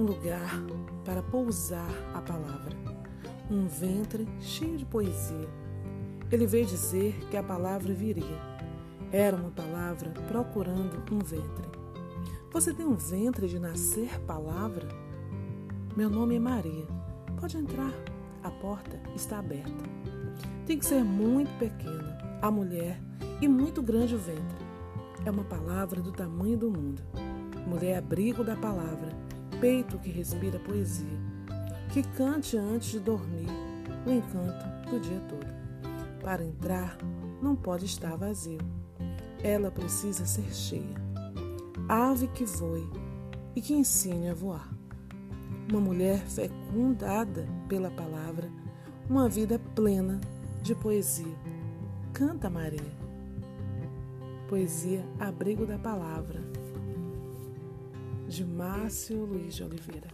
lugar para pousar a palavra, um ventre cheio de poesia. Ele veio dizer que a palavra viria. Era uma palavra procurando um ventre. Você tem um ventre de nascer palavra? Meu nome é Maria. Pode entrar. A porta está aberta. Tem que ser muito pequena a mulher e muito grande o ventre. É uma palavra do tamanho do mundo. Mulher abrigo da palavra, peito que respira poesia. Que cante antes de dormir o encanto do dia todo. Para entrar, não pode estar vazio. Ela precisa ser cheia. Ave que voe e que ensine a voar uma mulher fecundada pela palavra, uma vida plena de poesia. Canta, Maria. Poesia Abrigo da Palavra, de Márcio Luiz de Oliveira.